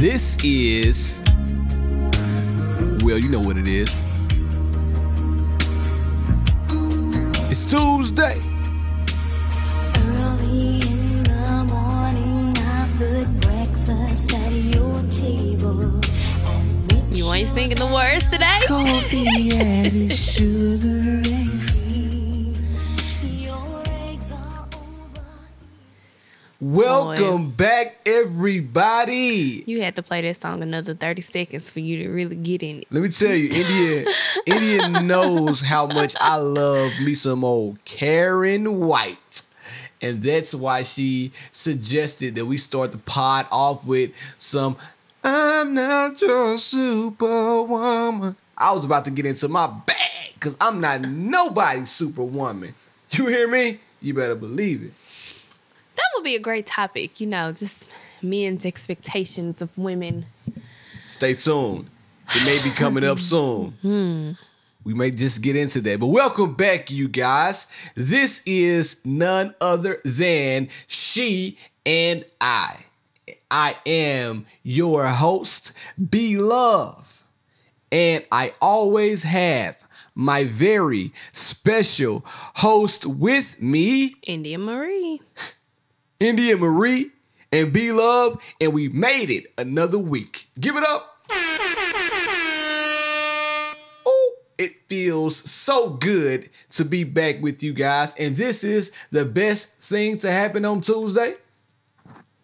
This is, well, you know what it is. It's Tuesday. Early in the morning, I put breakfast at your table. And You ain't singing the words today? Coffee added sugar and your eggs are over. Welcome back, everybody. You had to play that song another 30 seconds for you to really get in it. Let me tell you, India, India knows how much I love me some old Karyn White. And that's why she suggested that we start the pod off with some I'm not your superwoman. I was about to get into my bag because I'm not nobody's superwoman. You hear me? You better believe it. That would be a great topic, you know, just men's expectations of women. Stay tuned. It may be coming up soon. Hmm. We may just get into that. But welcome back, you guys. This is none other than She and I. I am your host, Be Love. And I always have my very special host with me, India Marie. India Marie and Be Love, and we made it another week. Give it up. Ooh, it feels so good to be back with you guys, and this is the best thing to happen on Tuesday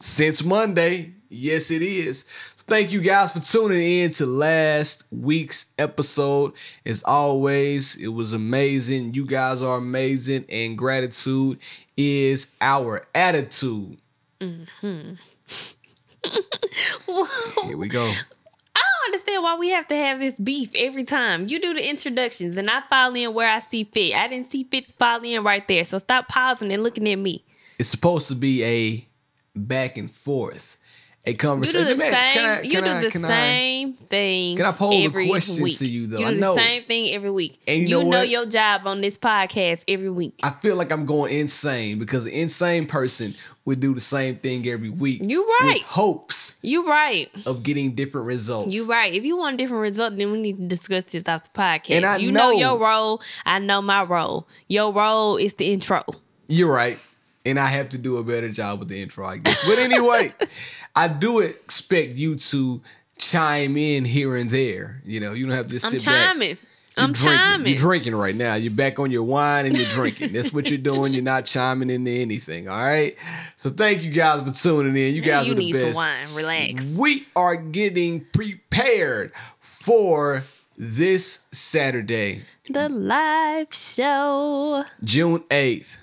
since Monday. Yes, it is. Thank you guys for tuning in to last week's episode. As always, it was amazing. You guys are amazing, and gratitude is our attitude. Mm-hmm. Here we go. I don't understand why we have to have this beef every time. You do the introductions and I fall in where I see fit. I didn't see fit to fall in right there. So stop pausing and looking at me. It's supposed to be a back and forth, a conversation. You do the Man, same. can I- you can do I- the can I- same thing. can I pose a every question week. to you, though? You I do know. the same thing every week. And you you know know, your job on this podcast every week. I feel like I'm going insane because an insane person would do the same thing every week. You With right. hopes You right. of getting different results. You right. If you want a different result, then we need to discuss this off the podcast. And I you know. know- your role. I know my role. Your role is the intro. You're right. And I have to do a better job with the intro, I guess. But anyway, I do expect you to chime in here and there. You know, you don't have to sit I'm back. chiming. You're I'm drinking. chiming. You're drinking right now. You're back on your wine and you're drinking. That's what you're doing. You're not chiming into anything. All right. So thank you guys for tuning in. You guys you are the need best. some wine. Relax. We are getting prepared for this Saturday, The live show. June 8th.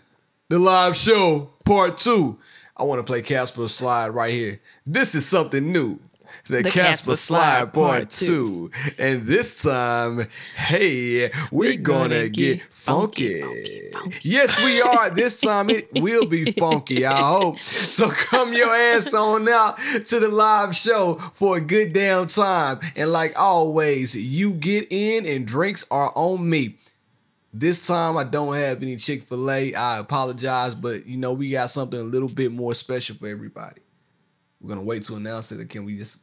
The live show, part two. I want to play Casper Slide right here. This is something new. The, The Casper Casper Slide, Slide part two. And this time, hey, we're, gonna, gonna get, get funky. funky, funky, Yes, we are. This time it will be funky, I hope. So come your ass on out to the live show for a good damn time. And like always, you get in and drinks are on me. This time I don't have any Chick fil A. I apologize, but you know, we got something a little bit more special for everybody. We're gonna wait to announce it, or can we just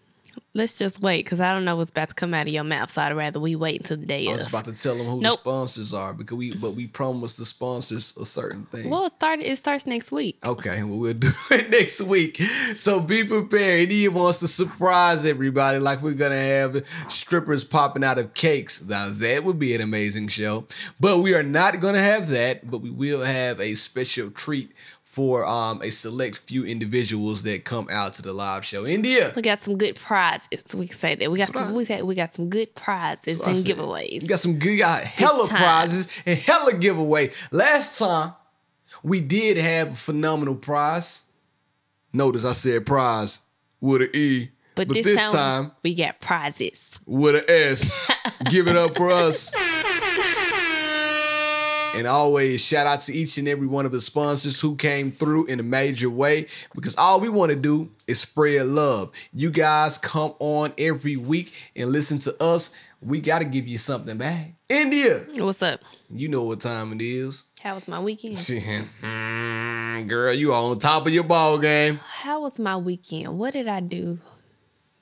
Let's just wait because I don't know what's about to come out of your mouth. So I'd rather we wait until the day I of. was about to tell them who Nope. the sponsors are because we but we promised the sponsors a certain thing. Well, it started. It starts next week. Okay, well, we'll do it next week. So be prepared. He wants to surprise everybody like we're going to have strippers popping out of cakes. Now, that would be an amazing show. But we are not going to have that, but we will have a special treat for um, a select few individuals that come out to the live show. India. We got some good prizes. We can say that we got That's some. We got we got some good prizes and giveaways. We got some good, got hella prizes and hella giveaway. Last time we did have a phenomenal prize. Notice I said prize with an E, but, but, this, time, we got prizes. with an S. Give it up for us. And always shout out to each and every one of the sponsors who came through in a major way because all we want to do is spread love. You guys come on every week and listen to us. We got to give you something back. India, What's up? you know what time it is. How was my weekend? Mm, Girl, you on top of your ball game. How was my weekend? What did I do?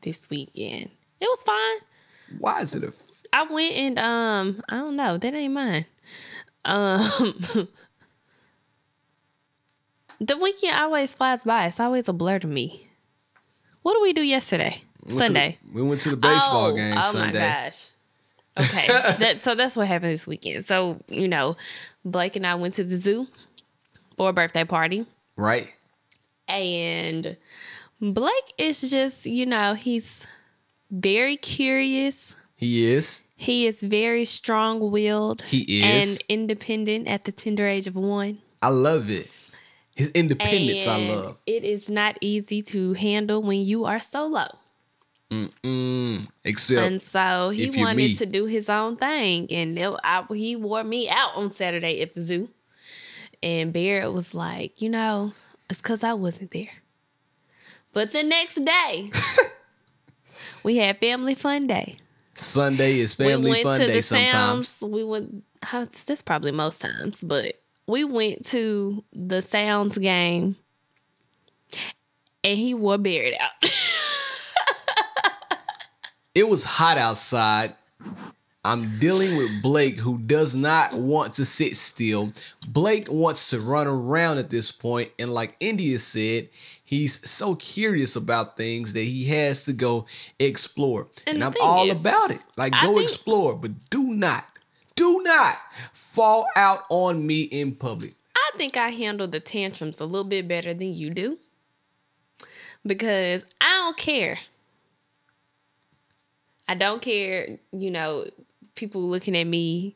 this weekend. It was fine. Why is it a I went and um, I don't know, that ain't mine. Um, the weekend always flies by. It's always a blur to me. What did we do yesterday? we to the- Sunday. we went to the baseball oh, game oh Sunday. my gosh. Okay, that, so that's what happened this weekend. So you know, Blake and I went to the zoo for a birthday party, Right? and Blake is just you know he's very curious. He is. He is very strong willed. He is. and independent at the tender age of one. I love it. His independence, I love. It is not easy to handle when you are solo. Mm-mm. except and so he wanted me. to do his own thing, and it, I, he wore me out on Saturday at the zoo. And Barrett was like, you know, it's because I wasn't there. But the next day, we had family fun day. Sunday is family we fun day sometimes. Sounds. We went. how- That's probably most times, but we went to the Sounds game, and he wore Barrett out. It was hot outside. I'm dealing with Blake, who does not want to sit still. Blake wants to run around at this point, and like India said, he's so curious about things that he has to go explore. And And, I'm all is, about it. Like, I go think- explore, but do not, do not fall out on me in public. I think I handle the tantrums a little bit better than you do because I don't care. I don't care, you know, people looking at me,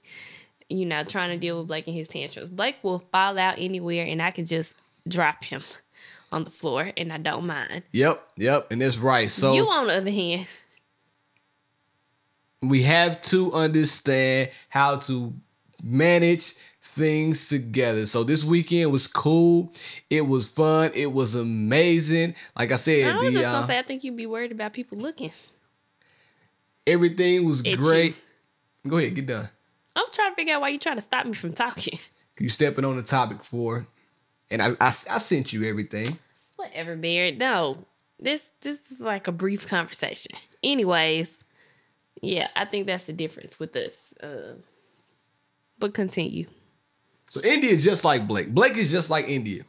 you know, trying to deal with Blake and his tantrums. Blake will fall out anywhere and I can just drop him on the floor and I don't mind. Yep, yep, and that's right. So you, on the other hand, we have to understand how to manage things together. So this weekend was cool. It was fun. It was amazing. Like I said, I was the just uh, gonna say I think you'd be worried about people looking. everything was great. Go ahead, get done. I'm trying to figure out why you're trying to stop me from talking. You stepping on the topic for, and I, I I sent you everything. Whatever, Barrett. No, this this is like a brief conversation. Anyways, yeah, I think that's the difference with us. Uh, but continue. So India is just like Blake. Blake is just like India.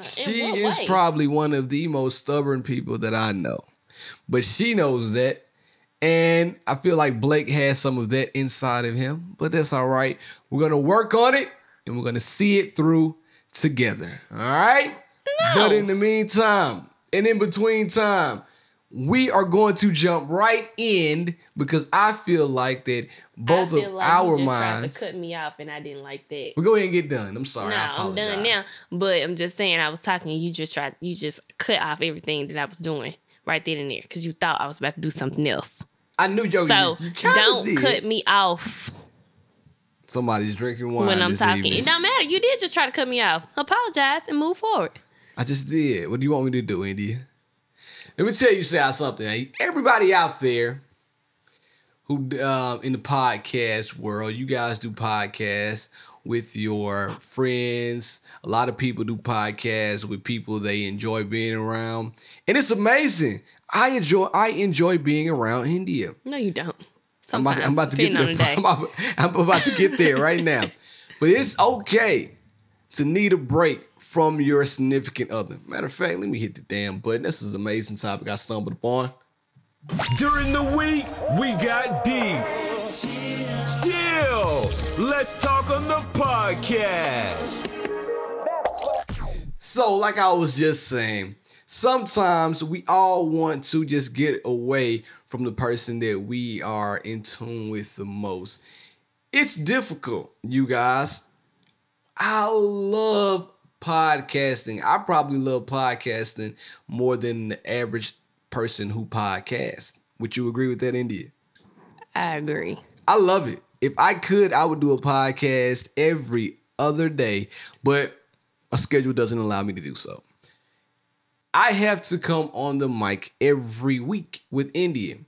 She is way? probably one of the most stubborn people that I know. But she knows that. And I feel like Blake has some of that inside of him. But that's all right. We're going to work on it and we're going to see it through together. All right? But in the meantime, and in between time, we are going to jump right in because I feel like that both of like our you just minds. tried to cut me off, and I didn't like that. We go ahead and get done. I'm sorry. No, I'm done now. But I'm just saying, I was talking, and you just tried, you just cut off everything that I was doing right then and there because you thought I was about to do something else. I knew yo, So you, don't did. cut me off Somebody's drinking wine when I'm talking. evening. It don't matter. You did just try to cut me off. Apologize and move forward. I just did. What do you want me to do, India? Let me tell you something. Everybody out there who um, in the podcast world, you guys do podcasts with your friends. A lot of people do podcasts with people they enjoy being around, and it's amazing. I enjoy. I enjoy being around India. No, you don't. I'm about, Sometimes, I'm about to get to the, on the day. I'm about, I'm about to get there right now. But it's okay to need a break from your significant other. Matter of fact, let me hit the damn button. This is an amazing topic I stumbled upon. During the week, we got deep. Chill. Let's talk on the podcast. So, like I was just saying, sometimes we all want to just get away from the person that we are in tune with the most. It's difficult, you guys. I love podcasting. I probably love podcasting more than the average person who podcasts. Would you agree with that, India? I agree. I love it. If I could, I would do a podcast every other day, but my schedule doesn't allow me to do so. I have to come on the mic every week with India.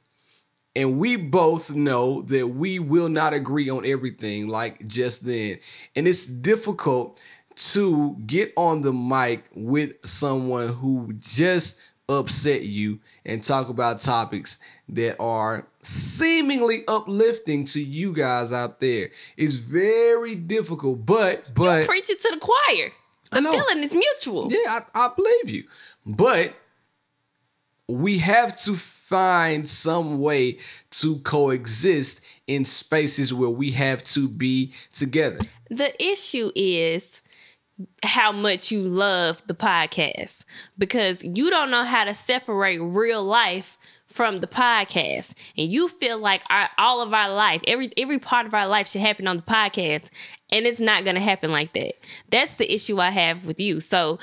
And we both know that we will not agree on everything like just then. And it's difficult to get on the mic with someone who just upset you and talk about topics that are seemingly uplifting to you guys out there. It's very difficult, but but Preach it to the choir. The feeling is mutual. yeah, I, I believe you. But we have to find some way to coexist in spaces where we have to be together. The issue is how much you love the podcast because you don't know how to separate real life from the podcast and you feel like our, all of our life every every part of our life should happen on the podcast and it's not going to happen like that. That's the issue i have with you. So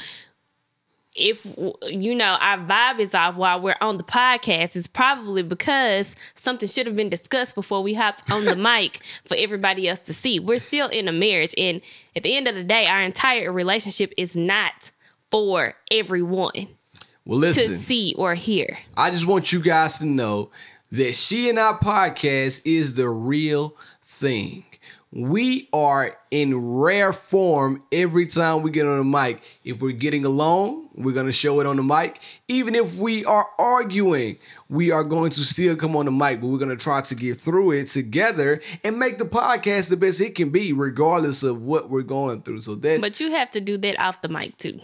if you know our vibe is off while we're on the podcast, it's probably because something should have been discussed before we hopped on the mic for everybody else to see. We're still in a marriage, and at the end of the day, our entire relationship is not for everyone Well, to listen. see or hear. I just want you guys to know that She and I podcast is the real thing. We are in rare form every time we get on the mic. If we're getting along, we're going to show it on the mic. Even if we are arguing, we are going to still come on the mic, but we're going to try to get through it together and make the podcast the best it can be, regardless of what we're going through. So that's But you have to do that off the mic too.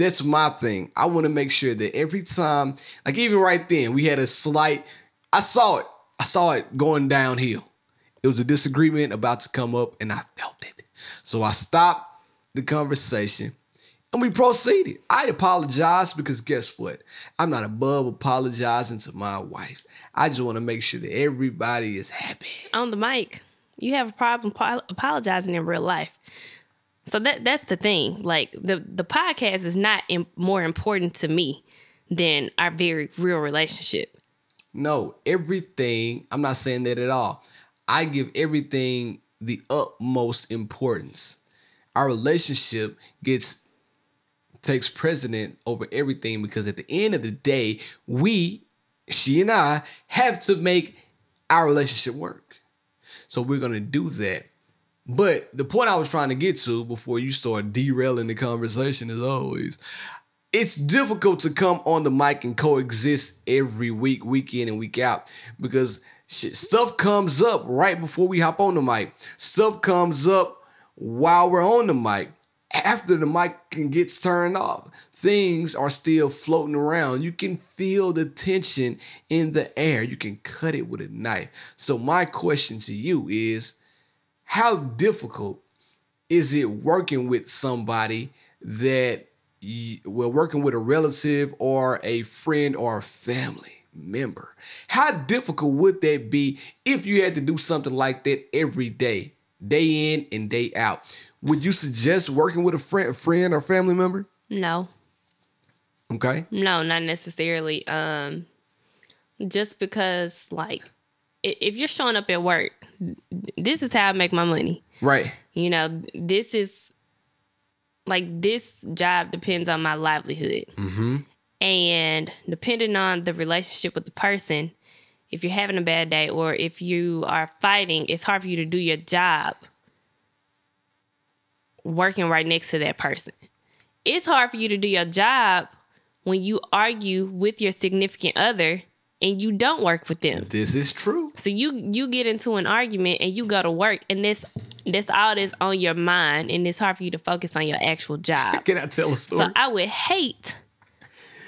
That's my thing. I want to make sure that every time, like even right then, we had a slight. I saw it. I saw it going downhill. It was a disagreement about to come up, and I felt it. So I stopped the conversation, and we proceeded. I apologized because guess what? I'm not above apologizing to my wife. I just want to make sure that everybody is happy. on the mic. You have a problem apo- apologizing in real life. So that that's the thing. Like the the podcast is not im- more important to me than our very real relationship. No, everything, I'm not saying that at all. I give everything the utmost importance. Our relationship gets takes precedent over everything because at the end of the day, we, she and I, have to make our relationship work. So we're gonna do that. But the point I was trying to get to before you start derailing the conversation as always, it's difficult to come on the mic and coexist every week, week in and week out, because shit, stuff comes up right before we hop on the mic. Stuff comes up while we're on the mic. After the mic gets turned off, things are still floating around. You can feel the tension in the air. You can cut it with a knife. So my question to you is, how difficult is it working with somebody that you, well working with a relative or a friend or a family member? How difficult would that be if you had to do something like that every day day in and day out? Would you suggest working with a friend friend or family member? No, okay. No, not necessarily. Um, just because like if you're showing up at work, this is how I make my money. right You know, this is like this job depends on my livelihood. Mm-hmm. And depending on the relationship with the person, if you're having a bad day or if you are fighting, it's hard for you to do your job working right next to that person. It's hard for you to do your job when you argue with your significant other and you don't work with them. this is true So you you get into an argument and you go to work and this that's all that's on your mind and it's hard for you to focus on your actual job. can i tell a story So I would hate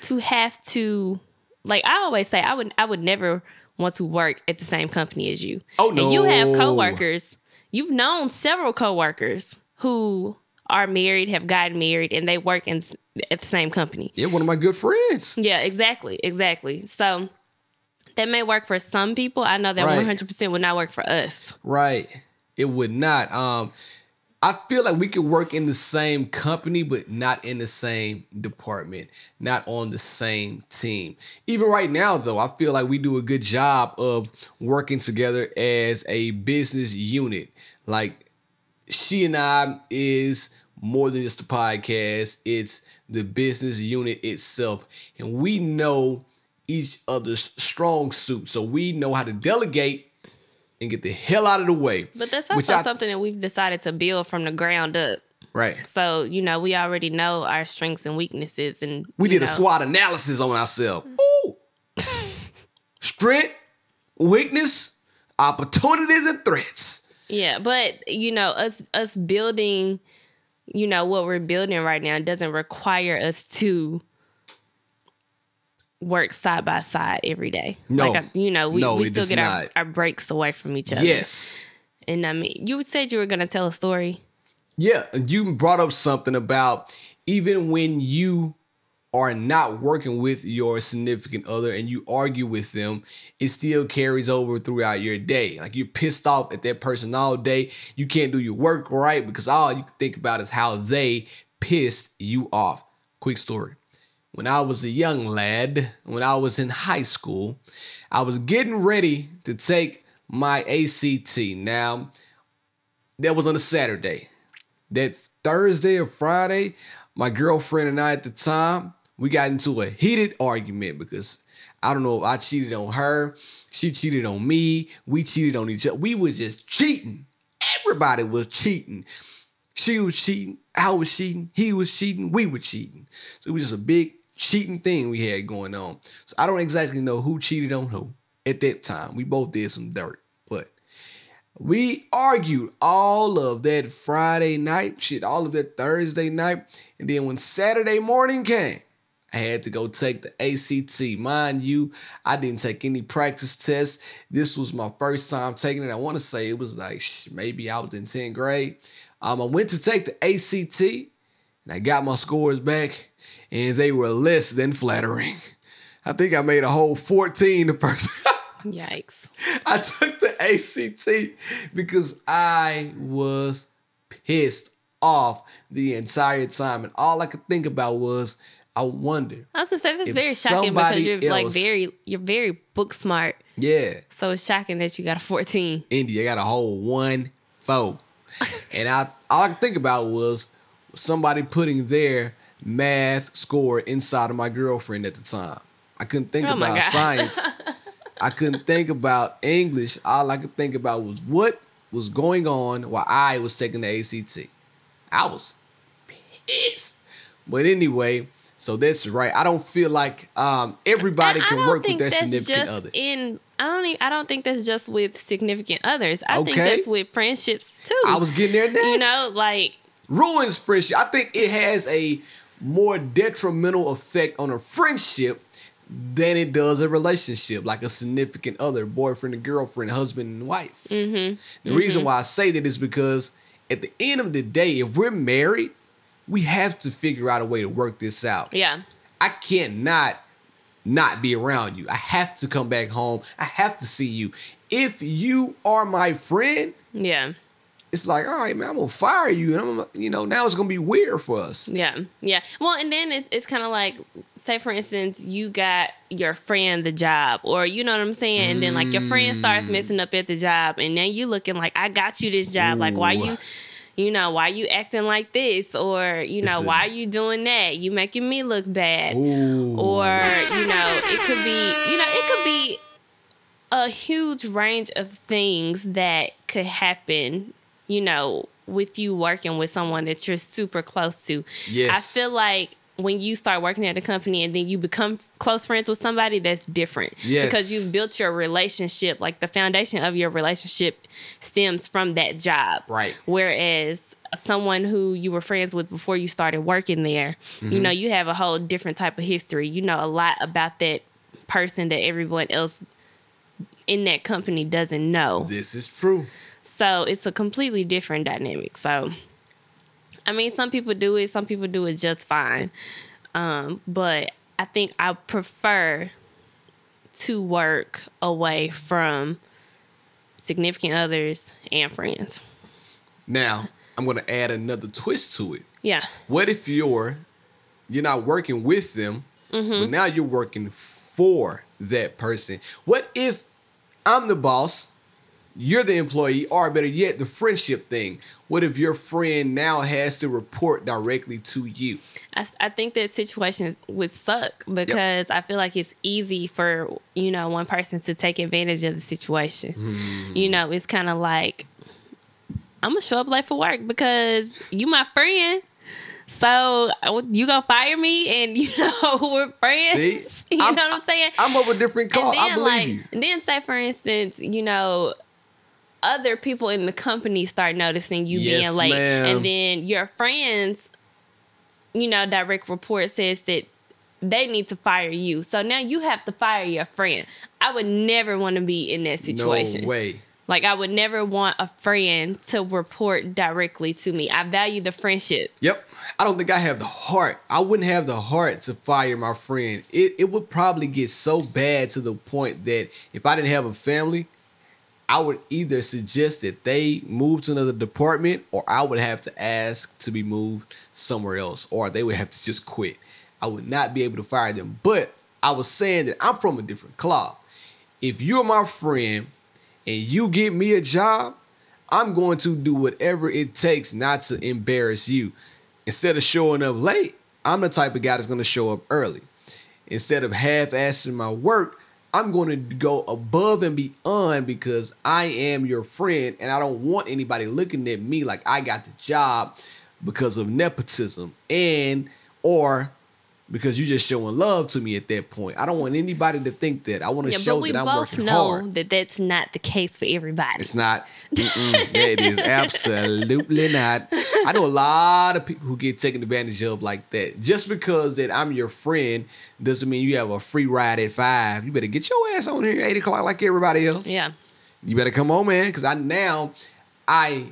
to have to like I always say I would I would never want to work at the same company as you. Oh, no. And you have coworkers. You've known several coworkers who are married, have gotten married, and they work in at the same company. yeah one of my good friends Yeah, exactly, exactly. So that may work for some people. I know that Right. one hundred percent would not work for us. Right. It would not. Um, I feel like we could work in the same company, but not in the same department, not on the same team. Even right now, though, I feel like we do a good job of working together as a business unit. Like she and I is more than just a podcast, it's the business unit itself. And we know each other's strong suit. So we know how to delegate and get the hell out of the way. But that's also I- something that we've decided to build from the ground up. Right. So, you know, we already know our strengths and weaknesses and We did a SWOT analysis on ourselves. Ooh. Strength, weakness, opportunities, and threats. Yeah, but you know, us us building, you know, what we're building right now doesn't require us to work side by side every day. No. like you know, we, No, we still get our, our breaks away from each other. Yes. and I mean, you said you were gonna tell a story. Yeah, you brought up something about even when you are not working with your significant other and you argue with them, it still carries over throughout your day. Like you're pissed off at that person all day. You can't do your work right because all you can think about is how they pissed you off. Quick story. When I was a young lad, when I was in high school, I was getting ready to take my ACT. Now, that was on a Saturday that Thursday or Friday, my girlfriend and I at the time, we got into a heated argument because I don't know if I cheated on her, she cheated on me, we cheated on each other. We were just cheating. Everybody was cheating. She was cheating, I was cheating, he was cheating, we were cheating. So it was just a big cheating thing we had going on. So I don't exactly know who cheated on who at that time. We both did some dirt, but we argued all of that Friday night, shit, all of that Thursday night. And then when Saturday morning came, I had to go take the ACT. Mind you, I didn't take any practice tests. This was my first time taking it. I want to say it was like maybe I was in 10th grade. Um, I went to take the ACT and I got my scores back, and they were less than flattering. I think I made a whole 14 the first Yikes. I took the ACT because I was pissed off the entire time. And all I could think about was, I wonder, I was gonna say that's very shocking because you're like very you're very book smart. yeah, So it's shocking that you got a 14. India got a whole one four. and I all I could think about was somebody putting their math score inside of my girlfriend at the time. I couldn't think Oh about science. I couldn't think about English. All I could think about was what was going on while I was taking the ACT. I was pissed. But anyway, so that's right. I don't feel like um, everybody I can work with their that's significant just other. In I don't even, I don't think that's just with significant others. I think that's with friendships too. I was getting there next. You know, like ruins friendship. I think it has a more detrimental effect on a friendship than it does a relationship, like a significant other, boyfriend and girlfriend, husband and wife. Mm-hmm. The reason why I say that is because at the end of the day, if we're married, we have to figure out a way to work this out. yeah. I can't not not be around you. I have to come back home. I have to see you. If you are my friend, Yeah. It's like, all right, man, I'm gonna fire you, and I'm, you know, now it's gonna be weird for us. Yeah, yeah. Well, and then it, it's kind of like, say for instance, you got your friend the job, or you know what I'm saying, and then like your friend starts Mm. messing up at the job, and then you looking like, I got you this job, like why you, you know, why you acting like this, or you know, Listen. why you doing that? You making me look bad, Ooh. or you know, it could be, you know, it could be a huge range of things that could happen, you know, with you working with someone that you're super close to. Yes. I feel like when you start working at a company and then you become close friends with somebody, that's different. Yes. Because you've built your relationship, like the foundation of your relationship stems from that job. Right. Whereas someone who you were friends with before you started working there, you Mm-hmm. know, you have a whole different type of history. You know a lot about that person that everyone else in that company doesn't know. This is true. So it's a completely different dynamic. So, I mean, some people do it, some people do it just fine. Um, but I think I prefer to work away from significant others and friends. Now, I'm gonna add another twist to it. Yeah. What if you're you're not working with them, Mm-hmm. but now you're working for that person? What if I'm the boss, you're the employee, or better yet, the friendship thing? What if your friend now has to report directly to you? I, I think that situation would suck because I feel like it's easy for you know one person to take advantage of the situation. Hmm. You know, it's kind of like I'm gonna show up late for work because you my friend. So you gonna fire me, and you know we're friends. See? you I'm- know what I'm saying? I'm of a different call. I believe like, you. and then say for instance, you know, other people in the company start noticing you Yes, being late, ma'am. and then your friends, you know, direct report says that they need to fire you. So now you have to fire your friend. I would never want to be in that situation. No way. Like I would never want a friend to report directly to me. I value the friendship. Yep. I don't think I have the heart. I wouldn't have the heart to fire my friend. It it would probably get so bad to the point that if I didn't have a family, I would either suggest that they move to another department or I would have to ask to be moved somewhere else or they would have to just quit. I would not be able to fire them. But I was saying that I'm from a different cloth. If you're my friend and you get me a job, I'm going to do whatever it takes not to embarrass you. Instead of showing up late, I'm the type of guy that's going to show up early. Instead of half-assing my work, I'm going to go above and beyond because I am your friend and I don't want anybody looking at me like I got the job because of nepotism and or because you're just showing love to me at that point. I don't want anybody to think that. I want to Yeah, show but that I'm both working know hard. that that's not the case for everybody. It's not. It is absolutely not. I know a lot of people who get taken advantage of like that. Just because that I'm your friend doesn't mean you have a free ride at five. You better get your ass on here at eight o'clock like everybody else. yeah. You better come on, man, because I now I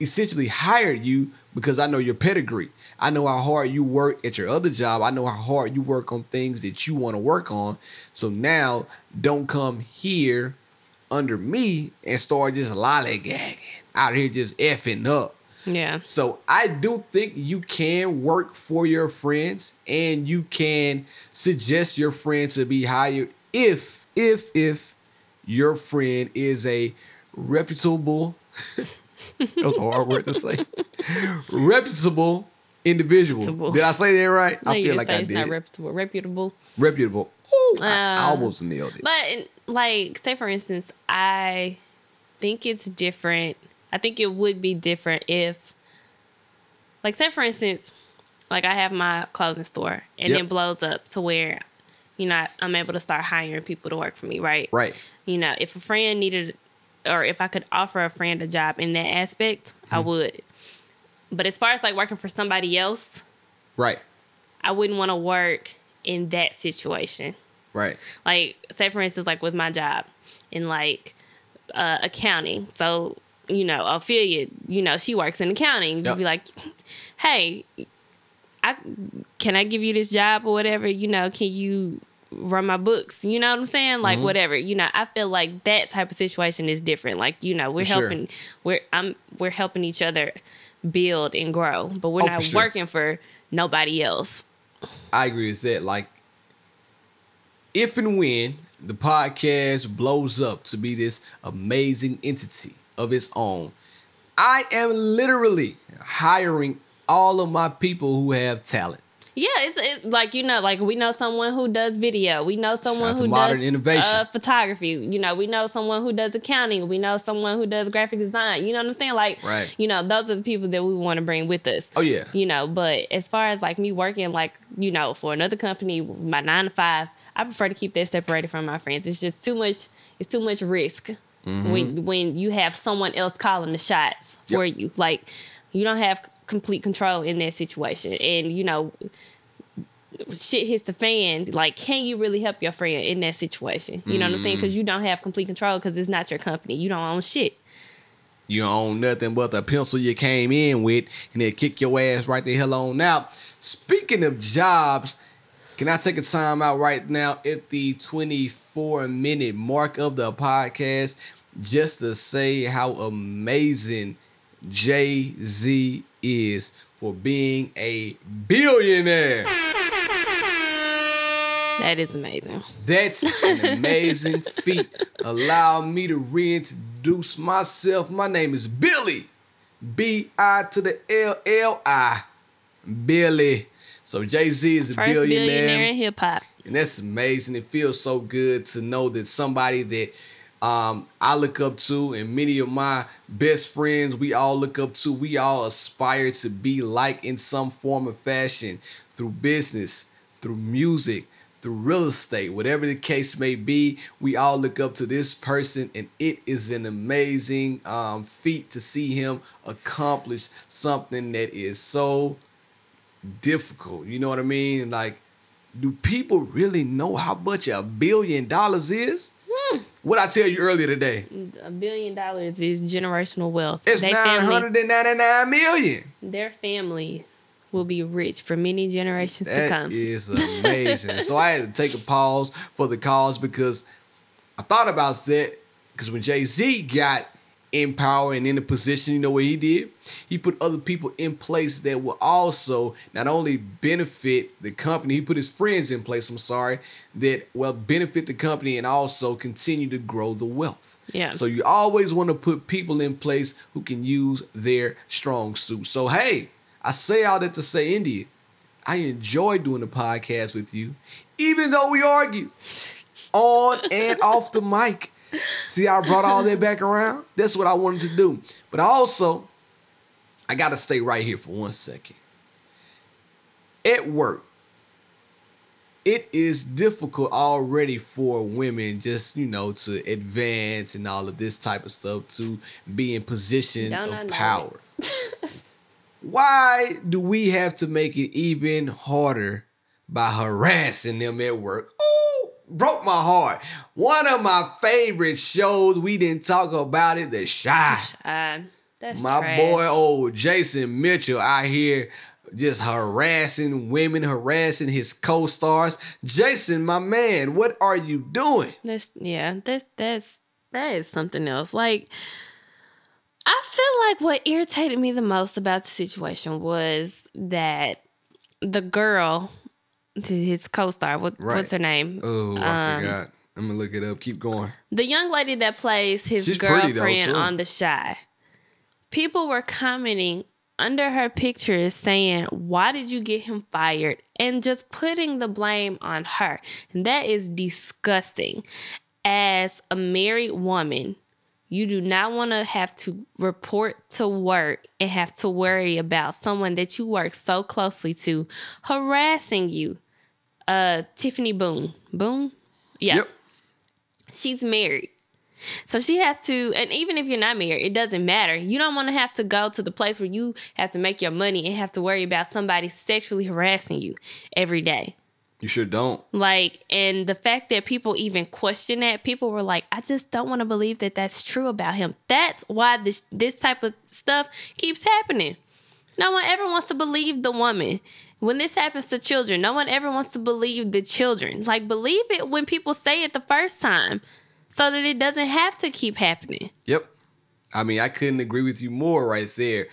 essentially hired you because I know your pedigree. I know how hard you work at your other job. I know how hard you work on things that you want to work on. So now don't come here under me and start just lollygagging out here just effing up. Yeah. So I do think you can work for your friends and you can suggest your friend to be hired if if if your friend is a reputable that was a hard word to say. reputable individual. Reputable. Did I say that right? No, I feel like I it's did. not reputable. Reputable. reputable. Ooh, I, I almost nailed it. But like, say for instance, I think it's different. I think it would be different if, like, say for instance, like I have my clothing store and Yep. it blows up to where, you know, I'm able to start hiring people to work for me, right? Right. You know, if a friend needed, or if I could offer a friend a job in that aspect, I Mm-hmm. would. But as far as like working for somebody else, Right. I wouldn't want to work in that situation. Right. like say for instance like with my job in like uh, accounting. So you know ophelia you know she works in accounting. You'd Yep. be like hey i can i give you this job or whatever? You know can you run my books? You know what i'm saying? Like whatever. You know i feel like that type of situation is different. Like you know we're For sure. helping we're i'm we're helping each other build and grow but we're Oh, for not sure. working for nobody else I agree with that. Like, if and when the podcast blows up to be this amazing entity of its own, I am literally hiring all of my people who have talent. Yeah, it's, like you know, like we know someone who does video. We know someone who modern does innovation. Uh, photography. You know, we know someone who does accounting. We know someone who does graphic design. You know what I'm saying? Like, Right. you know, those are the people that we want to bring with us. Oh, yeah. You know, but as far as like me working, like you know, for another company, my nine to five, I prefer to keep that separated from my friends. It's just too much. It's too much risk Mm-hmm. when when you have someone else calling the shots for you. Like, you don't have complete control in that situation, and you know shit hits the fan, like, can you really help your friend in that situation? You know what I'm saying? Mm. Because you don't have complete control because it's not your company. You don't own shit. You don't own nothing but the pencil you came in with, and they kick your ass right the hell on out. Speaking of jobs, can I take a time out right now at the 24 minute mark of the podcast just to say how amazing Jay Z is for being a billionaire? That is amazing. That's an amazing feat. Allow me to reintroduce myself. My name is Billy. B I to the L L I. Billy. So Jay Z is a First billionaire, in hip hop. and that's amazing. It feels so good to know that somebody that um, I look up to, and many of my best friends we all look up to. We all aspire to be like in some form of fashion through business, through music, through real estate, whatever the case may be. We all look up to this person, and it is an amazing um, feat to see him accomplish something that is so difficult. You know what I mean? Like, do people really know how much a billion dollars is? What I tell you earlier today, A billion dollars is generational wealth. it's nine hundred and ninety nine million. their family will be rich for many generations to come. is amazing. so I had to take a pause for the cause because I thought about that because when Jay Z got in power and in a position, you know what he did? He put other people in place that will also not only benefit the company, he put his friends in place, I'm sorry, that will benefit the company and also continue to grow the wealth. Yeah. So you always want to put people in place who can use their strong suit. So hey, I say all that to say, India, I enjoy doing the podcast with you, even though we argue on and off the mic. See, I brought all that back around. That's what I wanted to do. But also, I got to stay right here for one second. At work, it is difficult already for women just, you know, to advance and all of this type of stuff to be in position Don't of power. Why do we have to make it even harder by harassing them at work? Oh, broke my heart. One of my favorite shows, we didn't talk about it, The Chi. Uh, that's My trash. boy, old Jason Mitchell, out here just harassing women, harassing his co-stars. Jason, my man, what are you doing? That's yeah. That's that's that is something else. Like I feel like what irritated me the most about the situation was that the girl, his co-star, what, Right. what's her name? Oh, I Um, forgot. I'm gonna look it up. Keep going. The young lady that plays his She's though, girlfriend on The Chi. People were commenting under her pictures saying, Why did you get him fired? And just putting the blame on her. And that is disgusting. As a married woman, you do not want to have to report to work and have to worry about someone that you work so closely to harassing you. Uh, Tiffany Boone. Boone? Yeah Yep. she's married. So she has to, and even if you're not married, it doesn't matter. You don't want to have to go to the place where you have to make your money and have to worry about somebody sexually harassing you every day. You sure don't. Like, and the fact that people even question that, people were like, I just don't want to believe that that's true about him. That's why this this type of stuff keeps happening. No one ever wants to believe the woman. When this happens to children, no one ever wants to believe the children. Like, believe it when people say it the first time so that it doesn't have to keep happening. Yep. I mean, I couldn't agree with you more right there.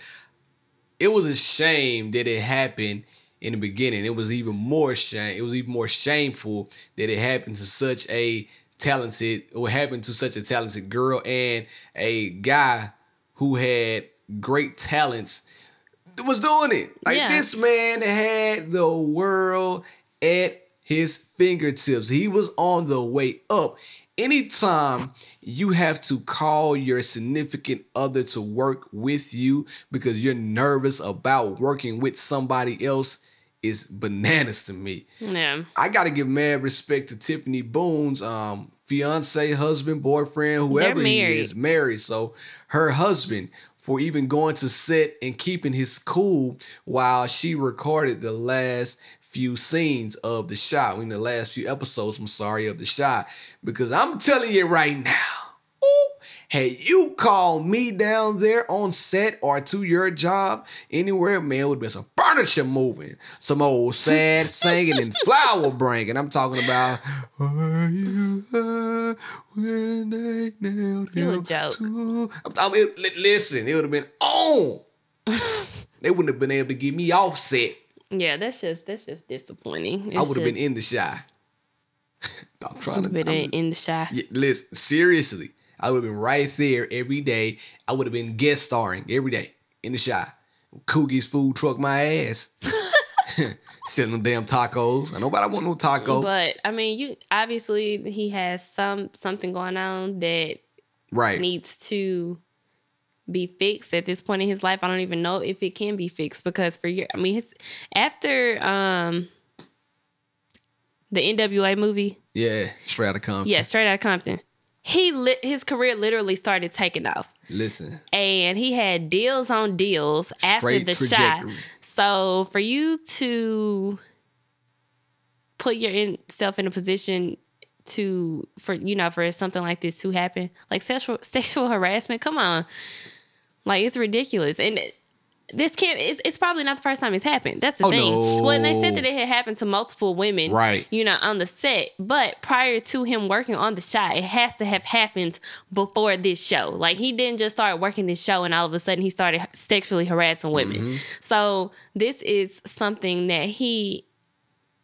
It was a shame that it happened in the beginning. It was even more shame. It was even more shameful that it happened to such a talented, or happened to such a talented girl and a guy who had great talents was doing it. Like Yeah. this man had the world at his fingertips. He was on the way up. Anytime you have to call your significant other to work with you because you're nervous about working with somebody else is bananas to me. Yeah. I gotta give mad respect to Tiffany Boone's um fiance, husband, boyfriend, whoever he is, married. So her husband for even going to set and keeping his cool while she recorded the last few scenes of the shot. I mean the last few episodes, I'm sorry, of the shot. Because I'm telling you right now, ooh, Hey, you call me down there on set or to your job anywhere, man, it would be some furniture moving, some old sad singing and flower bringing. I'm talking about. Are you when they nailed You a joke. to-" I'm talking. It, listen, it would have been on. they wouldn't have been able to get me off set. Yeah, that's just that's just disappointing. I would have been in the Chi. I'm trying to. been I'm- in, in the Chi. yeah, listen, seriously, I would have been right there every day. I would have been guest starring every day in the shot. Coogie's food truck my ass. Selling them damn tacos. I nobody want no taco. But I mean, you obviously he has some something going on that right. needs to be fixed at this point in his life. I don't even know if it can be fixed because for your I mean his after um the NWA movie, Yeah. Straight out of Compton. yeah, straight out of Compton. He lit his career literally started taking off. Listen. And he had deals on deals after the shot. So for you to put yourself in a position to for you know for something like this to happen like sexual sexual harassment come on like it's ridiculous and it- this can't it's, it's probably not the first time it's happened that's the Oh, thing no. well and they said that it had happened to multiple women Right. you know on the set but prior to him working on the shot it has to have happened before this show like he didn't just start working this show and all of a sudden he started sexually harassing women Mm-hmm. so this is something that he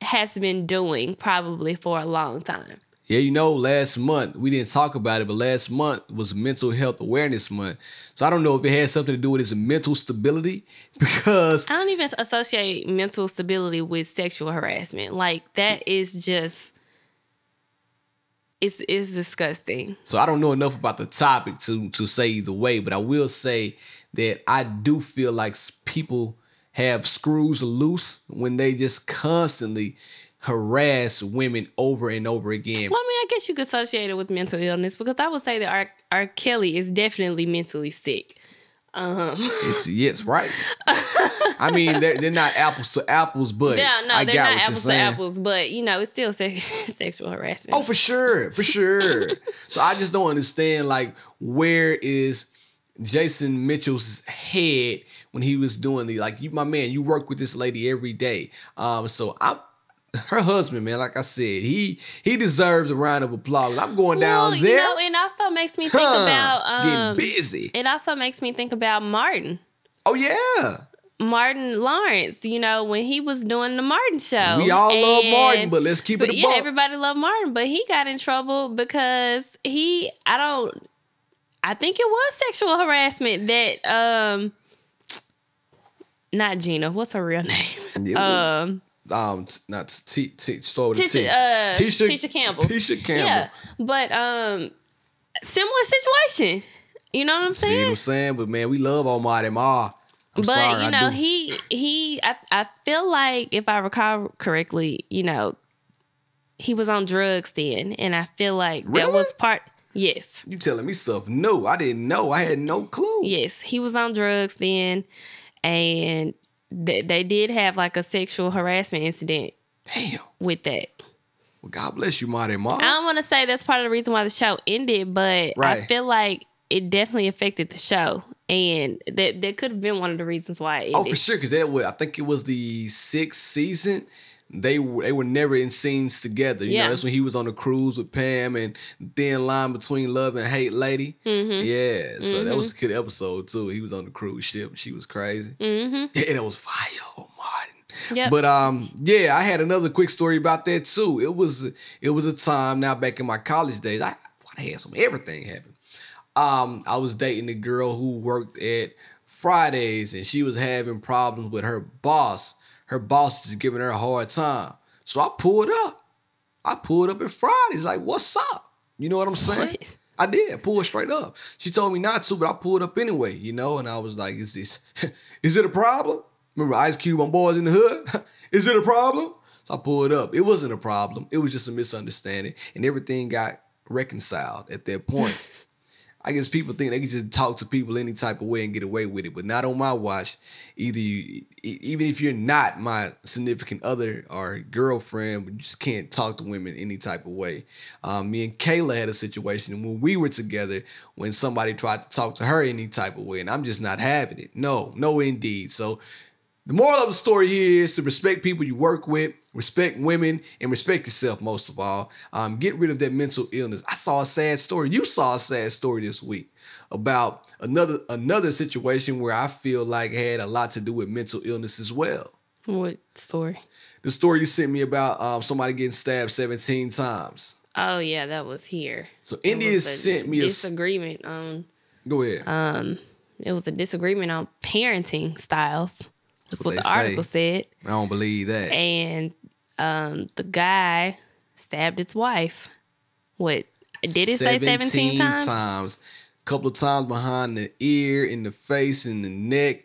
has been doing probably for a long time Yeah, you know, last month we didn't talk about it, but last month was Mental Health Awareness Month. So I don't know if it had something to do with his mental stability because I don't even associate mental stability with sexual harassment. Like that is just it's it's disgusting. so I don't know enough about the topic to to say either way, but I will say that I do feel like people have screws loose when they just constantly harass women over and over again. Well, I mean, I guess you could associate it with mental illness because I would say that R. R. Kelly is definitely mentally sick. It's, yes, right. I mean, they're, they're not apples to apples, but Yeah, no, I they're got not apples to apples, but you know, it's still sex- sexual harassment. Oh, for sure, for sure. so I just don't understand like where is Jason Mitchell's head when he was doing the like you my man, you work with this lady every day. Um so I'm her husband, man, like I said, he he deserves a round of applause. I'm going well, down you know, it also makes me think huh, about um, getting busy. it also makes me think about Martin. Oh yeah. Martin Lawrence, you know, when he was doing the Martin show. We all love Martin, but let's keep it but a yeah, everybody loved Martin, but he got in trouble because he I don't I think it was sexual harassment that um not Gina, what's her real name? It was, Um um not T T start with a T. Tisha, uh, Tisha, Tisha Campbell. Tisha Campbell. Yeah. But um similar situation. You know what I'm See what I'm saying? saying? But man, we love Almighty Ma. I'm but sorry, you know, he he I, I feel like if I recall correctly, you know, he was on drugs then, and I feel like that was part. Yes, You telling me stuff? No, I didn't know. I had no clue. yes, he was on drugs then, and they, they did have like a sexual harassment incident Damn. with that. Well, God bless you, Marty Ma. I don't want to say that's part of the reason why the show ended, but I feel like it definitely affected the show, and that that could have been one of the reasons why. Oh, for sure, because that was I think it was the sixth season. They were they were never in scenes together. You Yeah. know, that's when he was on the cruise with Pam and thin line between love and hate, lady. Mm-hmm. Yeah, so that was a good episode too. He was on the cruise ship. She was crazy. Mm-hmm. Yeah, that was fire, oh, Martin. Yep. But um, yeah, I had another quick story about that too. It was it was a time now back in my college days. I, I had some everything happen. Um, I was dating a girl who worked at Fridays, and she was having problems with her boss. Her boss was giving her a hard time, so I pulled up. I pulled up at Fridays, like, "What's up?" You know what I'm saying? What? I did pull it straight up. She told me not to, but I pulled up anyway, you know. And I was like, "Is this? is it a problem?" Remember Ice Cube on Boyz n the Hood? is it a problem? So I pulled up. It wasn't a problem. It was just a misunderstanding, and everything got reconciled at that point. I guess people think they can just talk to people any type of way and get away with it, but not on my watch. Either you, even if you're not my significant other or girlfriend, you just can't talk to women any type of way. Um, me and Kayla had a situation when we were together when somebody tried to talk to her any type of way, and I'm just not having it. No, no, indeed. So the moral of the story here is to respect people you work with, respect women, and respect yourself most of all. Um, get rid of that mental illness. I saw a sad story. You saw a sad story this week about another another situation where I feel like had a lot to do with mental illness as well. What story? The story you sent me about um, somebody getting stabbed 17 times. Oh yeah, that was here. So India sent me a s- disagreement on. Go ahead. Um, it was a disagreement on parenting styles. That's what they the article said. I don't believe that. And um, the guy stabbed his wife. What did it say? Seventeen times. times. A couple of times behind the ear, in the face, in the neck.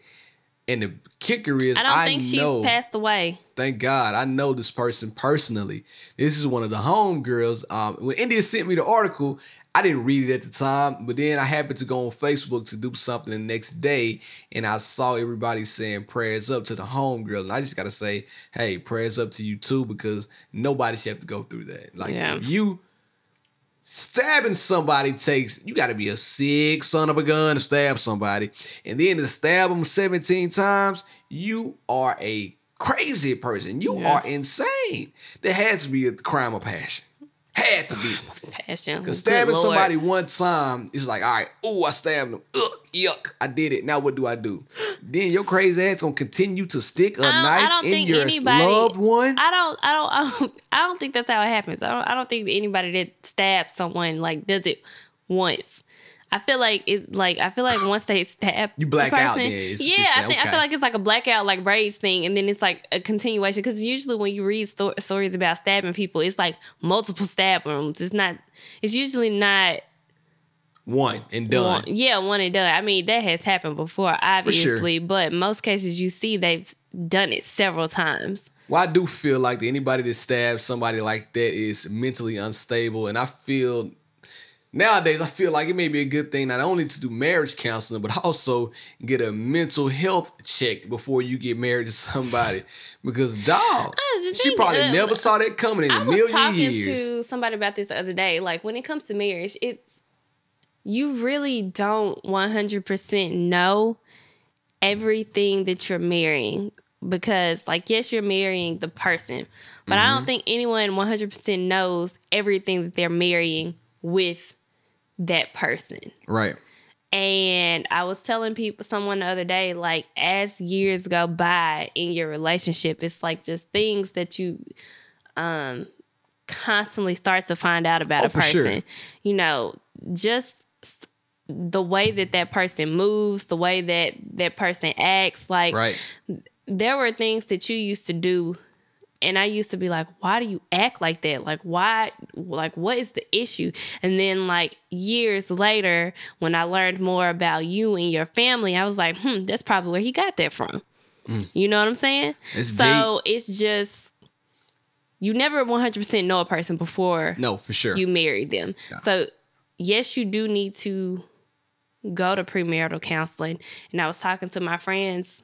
And the kicker is, I don't think know, she's passed away. thank God, I know this person personally. This is one of the homegirls. Um, when India sent me the article, I didn't read it at the time, but then I happened to go on Facebook to do something the next day, and I saw everybody saying prayers up to the homegirl, and I just gotta say, hey, prayers up to you too, because nobody should have to go through that. Like Yeah. you stabbing somebody takes you got to be a sick son of a gun to stab somebody and then to stab them 17 times you are a crazy person you Yeah. are insane there has to be a crime of passion had to be Passion. because stabbing somebody one time is like all right oh i stabbed them Ugh, yuck i did it now what do i do then your crazy ass gonna continue to stick a I don't- I knife don't in think your anybody- loved one I don't, I don't, I don't, I don't think that's how it happens. I don't, I don't think anybody that stabs someone like does it once. I feel like it, like I feel like once they stab, You black the out, person- yeah, yeah. I think I feel like it's like a blackout, like rage thing, and then it's like a continuation. Because usually when you read sto- stories about stabbing people, it's like multiple stab wounds. It's not. It's usually not one and done one, yeah, one and done. I mean, that has happened before, sure. obviously, but most cases you see they've done it several times. Well, I do feel like that anybody that stabs somebody like that is mentally unstable, and I feel nowadays I feel like it may be a good thing not only to do marriage counseling, but also get a mental health check before you get married to somebody. Because dog, she probably uh, never saw that coming in I a was million talking years. to somebody about this the other day. Like when it comes to marriage, it's you really don't one hundred percent know everything that you're marrying because, like, yes, you're marrying the person, but I Mm-hmm. don't think anyone one hundred percent knows everything that they're marrying with that person. right. And I was telling people, someone the other day, like, as years go by in your relationship, it's like just things that you um constantly start to find out about Oh, a for sure. person. You know, just the way that that person moves, the way that that person acts. Like, Right. there were things that you used to do and I used to be like, why do you act like that? Like, why? Like, what is the issue? And then, like, years later, when I learned more about you and your family, I was like, hmm, that's probably where he got that from. You know what I'm saying? It's so it's just, you never 100% know a person before No, for sure. you married them. So, yes, you do need to go to premarital counseling. And I was talking to my friends,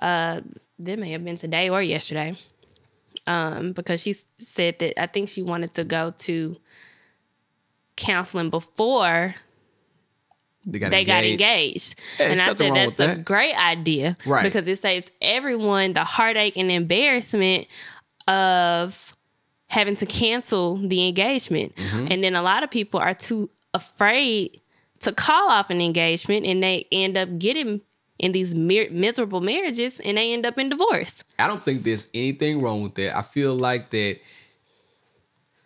uh, that may have been today or yesterday, um, because she said that I think she wanted to go to counseling before they got they got engaged. engaged. Yeah, and I said that's a that. great idea. Right. Because it saves everyone the heartache and embarrassment of having to cancel the engagement. Mm-hmm. And then a lot of people are too afraid to call off an engagement and they end up getting in these miserable marriages and they end up in divorce. I don't think there's anything wrong with that. I feel like that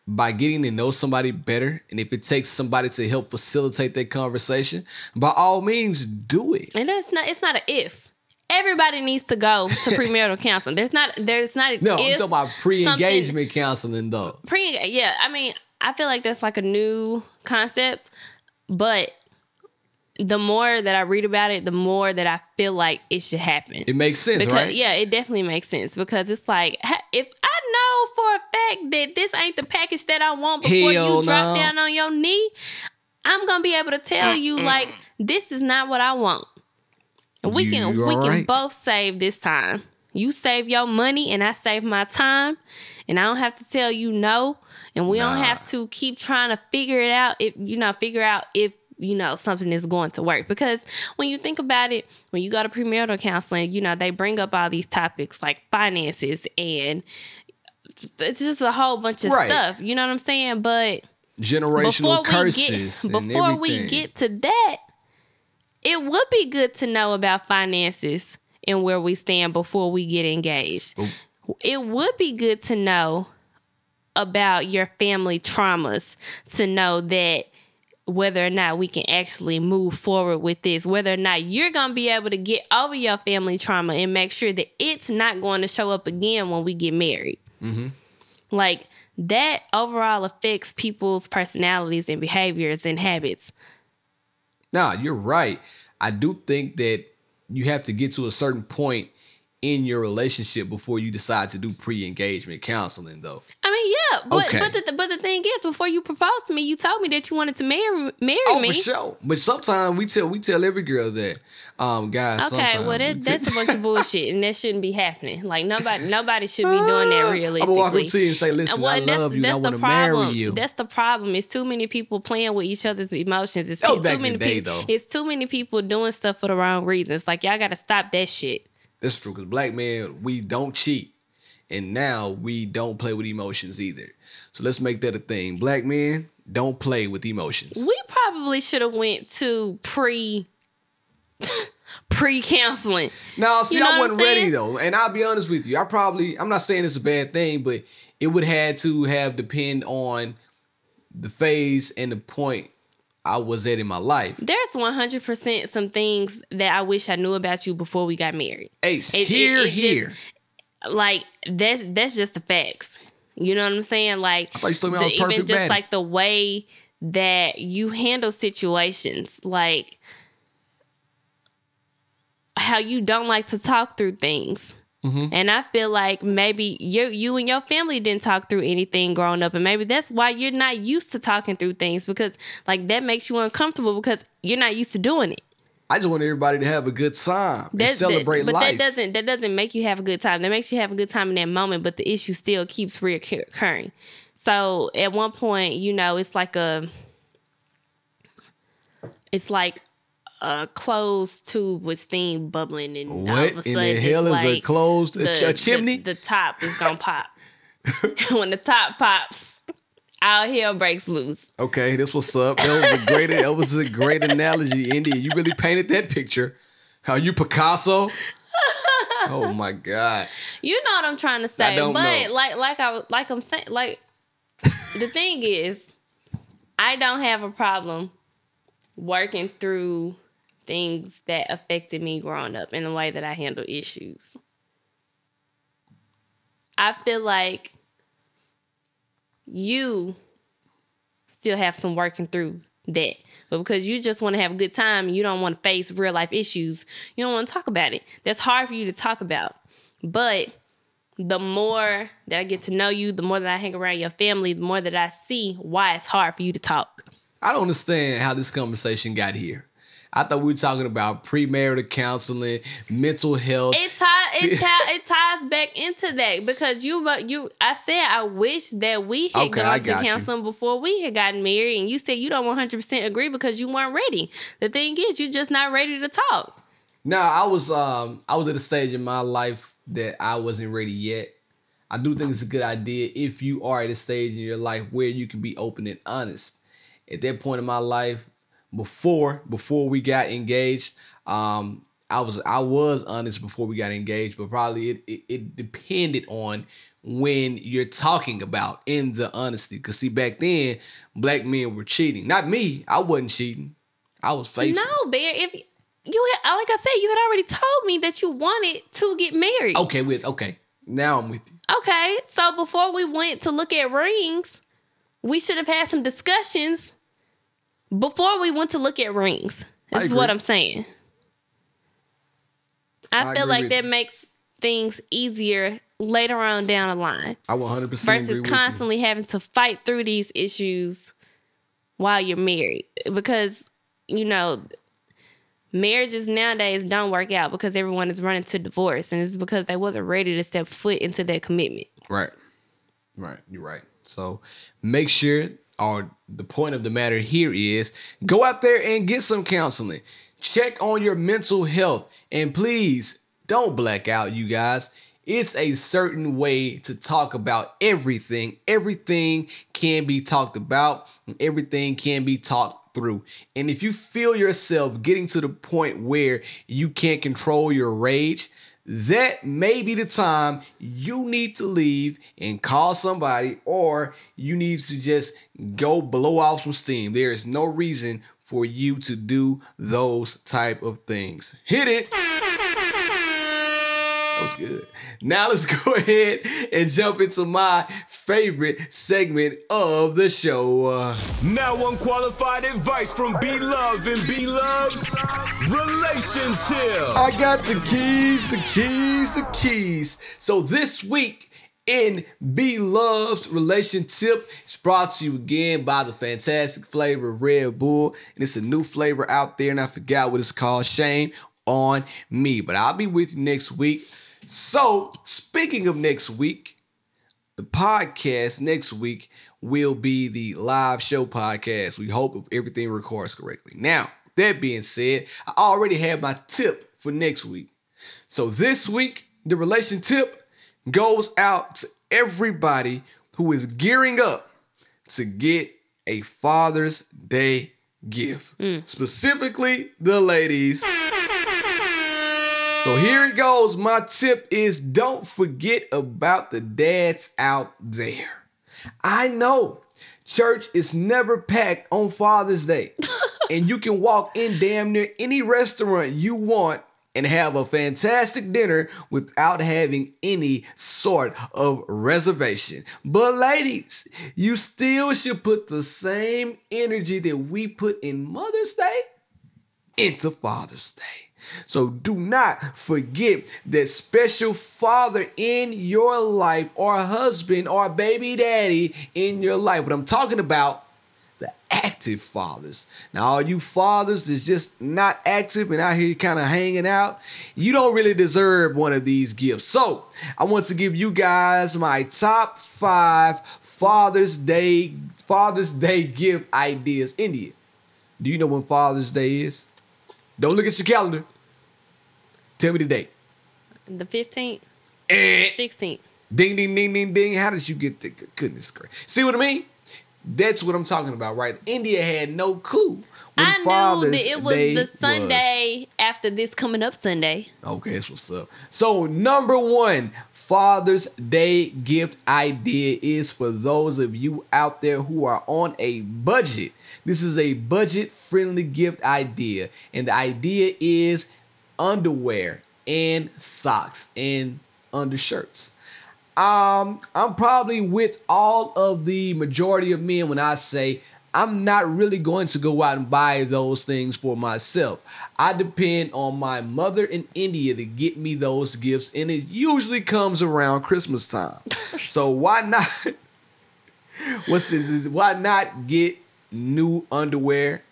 by getting to know somebody better, and if it takes somebody to help facilitate that conversation, by all means, do it. And that's not it's not an if. Everybody needs to go to premarital counseling. There's not there's not a No, I'm talking about pre-engagement counseling, though. pre yeah i mean i feel like that's like a new concept but the more that i read about it the more that i feel like it should happen It makes sense, because right? yeah it definitely makes sense because it's like if i know for a fact that this ain't the package that i want before Hell you drop down on your knee i'm gonna be able to tell you like this is not what i want and we can we are can right. both save this time. You save your money and I save my time. And I don't have to tell you no. And we don't have to keep trying to figure it out if you know, figure out if you know something is going to work. Because when you think about it, when you go to premarital counseling, you know, they bring up all these topics like finances and it's just a whole bunch of Right. stuff. You know what I'm saying? But Generational before we curses. get and before we get to that, it would be good to know about finances and where we stand before we get engaged. Oh. It would be good to know about your family traumas to know that whether or not we can actually move forward with this, whether or not you're going to be able to get over your family trauma and make sure that it's not going to show up again when we get married. Mm-hmm. Like that overall affects people's personalities and behaviors and habits. Nah, you're right. I do think that you have to get to a certain point in your relationship before you decide to do pre-engagement counseling, though. I mean, yeah, but Okay. but the but the thing is, before you proposed to me, you told me that you wanted to marry marry Oh, me. for sure. But sometimes we tell we tell every girl that, um, guys. Okay, well that, tell- that's a bunch of bullshit, and that shouldn't be happening. Like nobody nobody should be doing that I'm realistically. gonna walk up to you and say, "Listen, Well, I love you. and I that's want the to marry problem. you." That's the problem. It's too many people playing with each other's emotions. It's too many day, people. though. It's too many people doing stuff for the wrong reasons. Like y'all got to stop that shit. That's true because black men we don't cheat, and now we don't play with emotions either. So let's make that a thing. Black men don't play with emotions. We probably should have went to pre pre counseling. No, see, You know I wasn't ready though, and I'll be honest with you. I probably I'm not saying it's a bad thing, but it would had to have depend on the phase and the point I was at in my life. There's 100% some things that I wish I knew about you before we got married. Ace, It- it- here, it just- here. like that's that's just the facts. You know what I'm saying? Like thought you told me I was the- even just baddie. like the way that you handle situations, like how you don't like to talk through things. Mm-hmm. And I feel like maybe you you and your family didn't talk through anything growing up, and maybe that's why you're not used to talking through things because like that makes you uncomfortable because you're not used to doing it. I just want everybody to have a good time and That- celebrate that, but life. that doesn't that doesn't make you have a good time. That makes you have a good time in that moment, but the issue still keeps reoccurring. So at one point, you know, it's like a it's like a closed tube with steam bubbling, and all of a in sudden the it's hell is a like closed a, a chimney? The, the top is gonna pop. when the top pops, all hell breaks loose. Okay, this what's up. That was a great that was a great analogy, India. You really painted that picture. How you Picasso? oh my god. You know what I'm trying to say, but know. like like I like I'm saying like the thing is, I don't have a problem working through things that affected me growing up in the way that I handle issues. I feel like you still have some working through that. But because you just want to have a good time you don't want to face real life issues, you don't want to talk about it. That's hard for you to talk about. But the more that I get to know you, the more that I hang around your family, the more that I see why it's hard for you to talk. I don't understand how this conversation got here. I thought we were talking about premarital counseling, mental health. It ties it, it ties back into that because you but you I said I wish that we had Okay, gone to got you. counseling before we had gotten married and you said you don't 100% agree because you weren't ready. The thing is you're just not ready to talk. No, I was um I was at a stage in my life that I wasn't ready yet. I do think it's a good idea if you are at a stage in your life where you can be open and honest. At that point in my life, before before we got engaged, um, I was I was honest before we got engaged, but probably it it, it depended on when you're talking about in the honesty. Cause see, back then, black men were cheating. Not me. I wasn't cheating. I was faithful. No, Bear, if you had like I said you had already told me that you wanted to get married. Okay, with okay. Now I'm with you. Okay, so before we went to look at rings, we should have had some discussions before we went to look at rings. This is what I'm saying. I, I feel like that you. makes things easier later on down the line I 100 percent agree versus with constantly having to fight through these issues while you're married. Because, you know, marriages nowadays don't work out because everyone is running to divorce and it's because they wasn't ready to step foot into that commitment. Right, right. You're right. So make sure, or the point of the matter here is, go out there and get some counseling. Check on your mental health, and please don't black out, you guys. It's a certain way to talk about everything. Everything can be talked about, everything can be talked through. And if you feel yourself getting to the point where you can't control your rage, that may be the time you need to leave and call somebody, or you need to just go blow off some steam. There is no reason for you to do those type of things. Hit it. That was good. Now let's go ahead and jump into my favorite segment of the show. Now unqualified advice from B Love and B Love's Relation Tip. I got the keys, the keys, the keys. So this week in B Love's relation tip is brought to you again by the fantastic flavor Red Bull. And it's a new flavor out there, and I forgot what it's called. Shame on me. But I'll be with you next week. So, speaking of next week, the podcast next week will be the live show podcast. We hope if everything records correctly. Now, that being said, I already have my tip for next week. So this week, the relation tip goes out to everybody who is gearing up to get a Father's Day gift. Mm. Specifically, the ladies. So here it goes. My tip is don't forget about the dads out there. I know church is never packed on Father's Day, and you can walk in damn near any restaurant you want and have a fantastic dinner without having any sort of reservation. But ladies, you still should put the same energy that we put in Mother's Day into Father's Day. So do not forget that special father in your life, or husband, or baby daddy in your life. What I'm talking about, the active fathers. Now, all you fathers that's just not active and out here kind of hanging out, you don't really deserve one of these gifts. So I want to give you guys my top five Father's Day Father's Day gift ideas. India, do you know when Father's Day is? Don't look at your calendar. Tell me the date. The 15th, Eh. 16th. Ding, ding, ding, ding, ding. How did you get the goodness gracious? See what I mean? That's what I'm talking about, right? India had no clue. when I knew Father's that it was Day the Sunday after this coming up Sunday. Okay, that's what's up. So, number one Father's Day gift idea is for those of you out there who are on a budget. This is a budget friendly gift idea. And the idea is underwear and socks and undershirts. Um, I'm probably with all of the majority of men when I say I'm not really going to go out and buy those things for myself. I depend on my mother in India to get me those gifts, and it usually comes around Christmas time. so why not? What's the why not get new underwear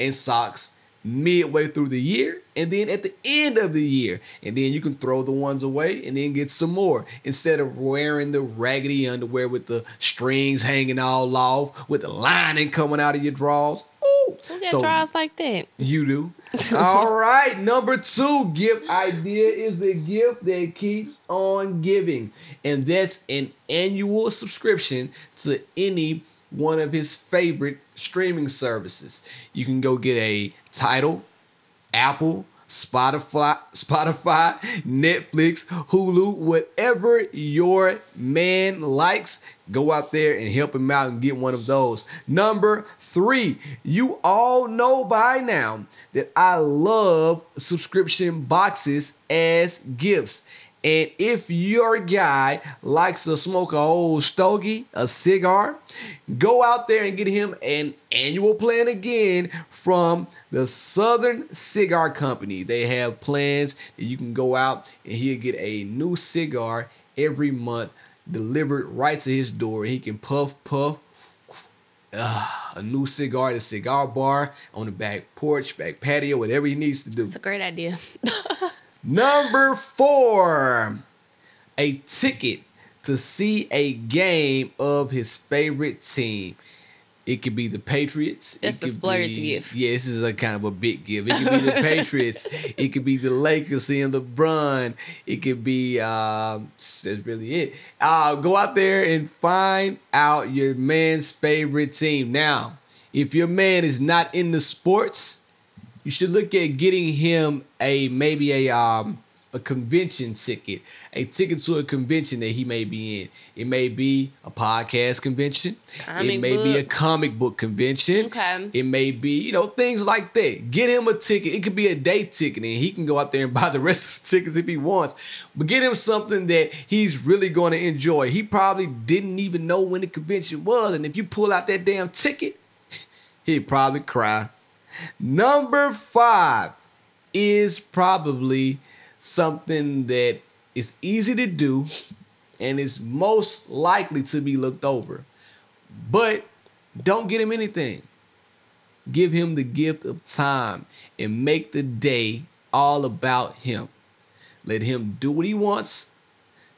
and socks midway through the year and then at the end of the year and then you can throw the ones away and then get some more instead of wearing the raggedy underwear with the strings hanging all off with the lining coming out of your drawers Ooh. Who got So- drawers like that? you do. All right. Number two gift idea is the gift that keeps on giving. And that's an annual subscription to any one of his favorite streaming services. You can go get a Tidal, Apple, Spotify, Spotify, Netflix, Hulu, whatever your man likes, go out there and help him out and get one of those. Number three, you all know by now that I love subscription boxes as gifts. And if your guy likes to smoke a old stogie, a cigar, go out there and get him an annual plan again from the Southern Cigar Company. They have plans that you can go out and he'll get a new cigar every month delivered right to his door. He can puff, puff, ah, a new cigar at cigar bar on the back porch, back patio, whatever he needs to do. It's a great idea. Number four, a ticket to see a game of his favorite team. It could be the Patriots. it That's the could splurge be- gift. Yeah, this is a kind of a big gift. It could be the Patriots. It could be the Lakers seeing LeBron. It could be um, that's really it. Uh, go out there and find out your man's favorite team. Now, if your man is not in the sports, you should look at getting him a maybe a um a convention ticket, a ticket to a convention that he may be in. It may be a podcast convention. it Comic may be a comic book convention. Okay. It may be, you know, things like that. Get him a ticket. It could be a day ticket, and he can go out there and buy the rest of the tickets if he wants. But get him something that he's really going to enjoy. He probably didn't even know when the convention was, and if you pull out that damn ticket, he'd probably cry. Number five is probably something that is easy to do and is most likely to be looked over. But don't get him anything. Give him the gift of time and make the day all about him. Let him do what he wants.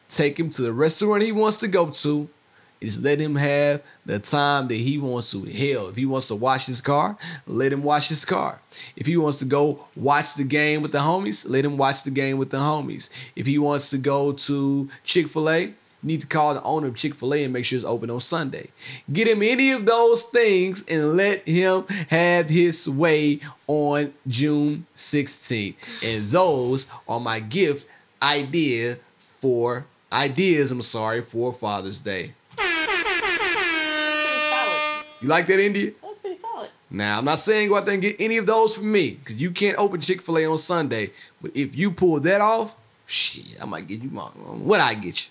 Take him to the restaurant he wants to go to. Just let him have the time that he wants to. Hell, if he wants to wash his car, let him wash his car. If he wants to go watch the game with the homies, let him watch the game with the homies. If he wants to go to Chick fil A, need to call the owner of Chick fil A and make sure it's open on Sunday. Get him any of those things and let him have his way on June 16th. And those are my gift idea for ideas, I'm sorry, for Father's Day. Pretty solid. You like that, India? That was pretty solid. Now, I'm not saying go out there and get any of those from me because you can't open Chick fil A on Sunday. But if you pull that off, shit, I might get you my, um, what I get you.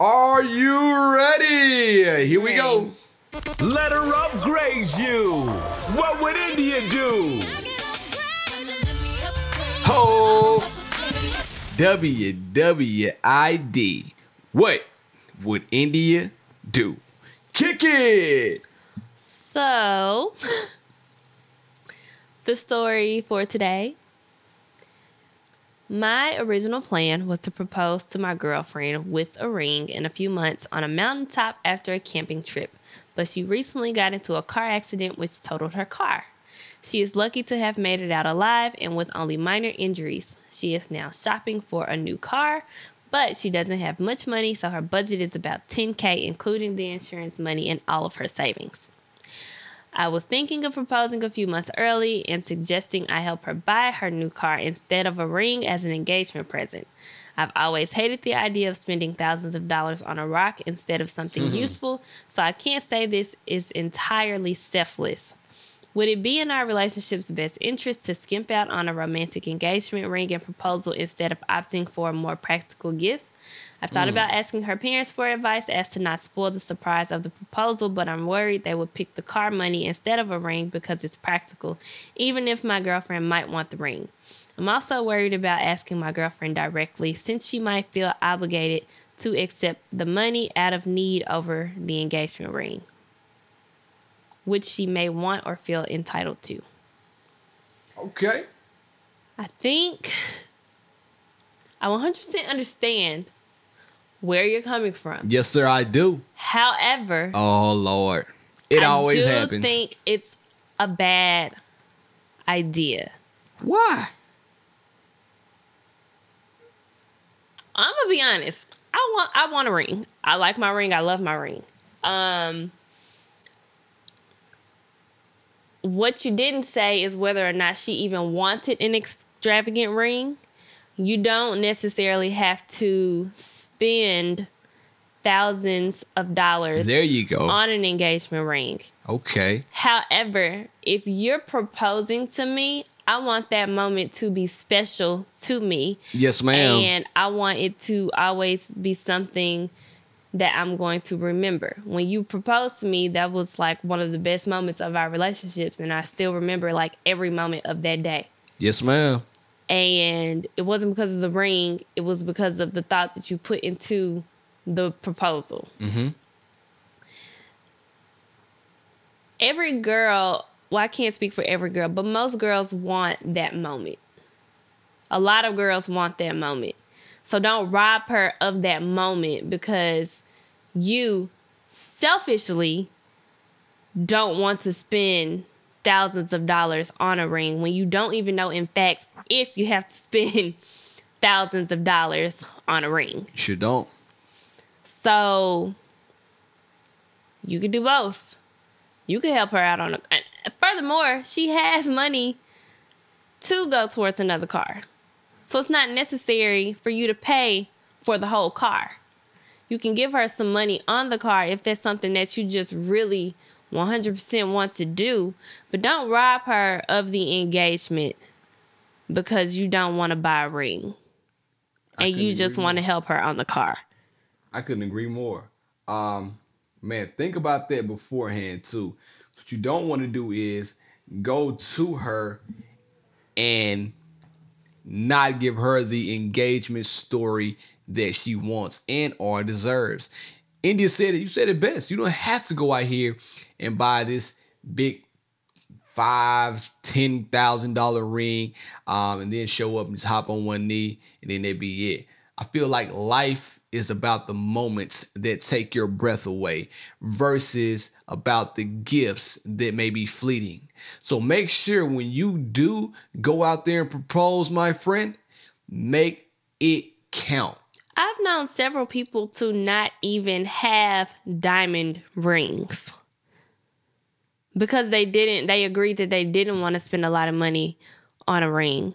Are you ready? Here we go. Let her upgrade you. What would India do? Ho! WWID. What would India do? Kick it! So, the story for today. My original plan was to propose to my girlfriend with a ring in a few months on a mountaintop after a camping trip, but she recently got into a car accident which totaled her car. She is lucky to have made it out alive and with only minor injuries. She is now shopping for a new car, but she doesn't have much money, so her budget is about 10k, including the insurance money and all of her savings. I was thinking of proposing a few months early and suggesting I help her buy her new car instead of a ring as an engagement present. I've always hated the idea of spending thousands of dollars on a rock instead of something mm-hmm. useful, so I can't say this is entirely selfless. Would it be in our relationship's best interest to skimp out on a romantic engagement ring and proposal instead of opting for a more practical gift? I've thought hmm. about asking her parents for advice as to not spoil the surprise of the proposal, but I'm worried they would pick the car money instead of a ring because it's practical, even if my girlfriend might want the ring. I'm also worried about asking my girlfriend directly since she might feel obligated to accept the money out of need over the engagement ring, which she may want or feel entitled to. Okay. I think I 100% understand where you're coming from. Yes, sir, I do. However, Oh, Lord. It always happens. I always do happens. think it's a bad idea. Why? I'm gonna be honest. I want I want a ring. I like my ring. I love my ring. Um what you didn't say is whether or not she even wanted an extravagant ring. You don't necessarily have to spend thousands of dollars There you go. on an engagement ring. Okay. However, if you're proposing to me, I want that moment to be special to me. Yes, ma'am. And I want it to always be something that I'm going to remember. When you proposed to me, that was like one of the best moments of our relationships. And I still remember like every moment of that day. yes, ma'am. And it wasn't because of the ring, it was because of the thought that you put into the proposal. Mm-hmm. Every girl, well, I can't speak for every girl, but most girls want that moment. A lot of girls want that moment. So don't rob her of that moment because you selfishly don't want to spend thousands of dollars on a ring when you don't even know, in fact, if you have to spend thousands of dollars on a ring. You sure don't. So you could do both. You could help her out on a. And furthermore, she has money to go towards another car. So it's not necessary for you to pay for the whole car. You can give her some money on the car if that's something that you just really 100% want to do, but don't rob her of the engagement because you don't want to buy a ring. I And you just want to help her on the car. I couldn't agree more. Um, man, think about that beforehand too. What you don't want to do is go to her and not give her the engagement story that she wants and or deserves. India said it. You said it best. You don't have to go out here and buy this big five, ten thousand dollar ring, um, and then show up and just hop on one knee, and then that be it. I feel like life is about the moments that take your breath away versus about the gifts that may be fleeting. So make sure when you do go out there and propose, my friend, make it count. I've known several people to not even have diamond rings because they didn't, they agreed that they didn't want to spend a lot of money on a ring.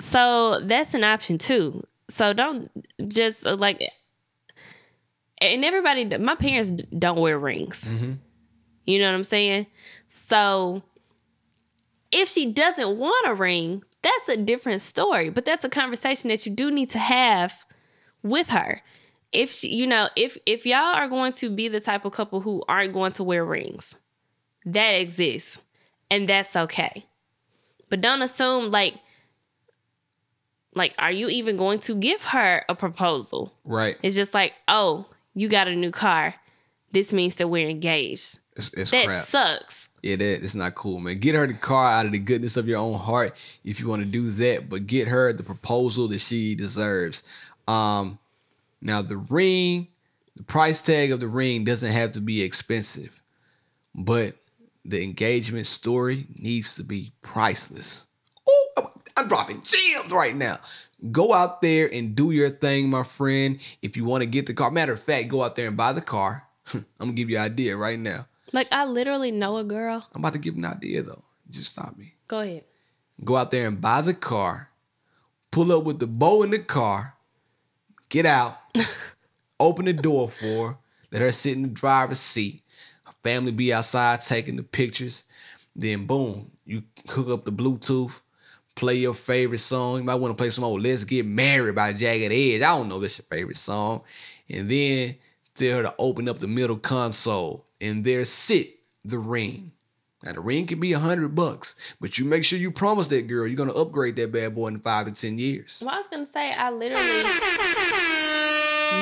So that's an option too. So don't just uh, like, and everybody, my parents don't wear rings. You know what I'm saying? So if she doesn't want a ring, that's a different story. But that's a conversation that you do need to have with her. If she, you know, if if y'all are going to be the type of couple who aren't going to wear rings, that exists, and that's okay. But don't assume like like are you even going to give her a proposal? Right. It's just like, "Oh, you got a new car. This means that we're engaged." It's, it's That crap. sucks. Yeah, that it's not cool, man. Get her the car out of the goodness of your own heart if you want to do that, but get her the proposal that she deserves. Um, now the ring, the price tag of the ring doesn't have to be expensive, but the engagement story needs to be priceless. Oh, I'm dropping gems right now. Go out there and do your thing, my friend. If you want to get the car, matter of fact, go out there and buy the car. I'm gonna give you an idea right now. Like I literally know a girl. I'm about to give an idea though. Just stop me. Go ahead. Go out there and buy the car, pull up with the bow in the car, get out, open the door for her, let her sit in the driver's seat. Her family be outside taking the pictures. Then boom, you hook up the Bluetooth, play your favorite song. You might want to play some old Let's Get Married by Jagged Edge. I don't know this your favorite song. And then tell her to open up the middle console and there sit the ring. Now the ring can be a hundred bucks, but you make sure you promise that girl you're gonna upgrade that bad boy in five to ten years. Well, I was gonna say I literally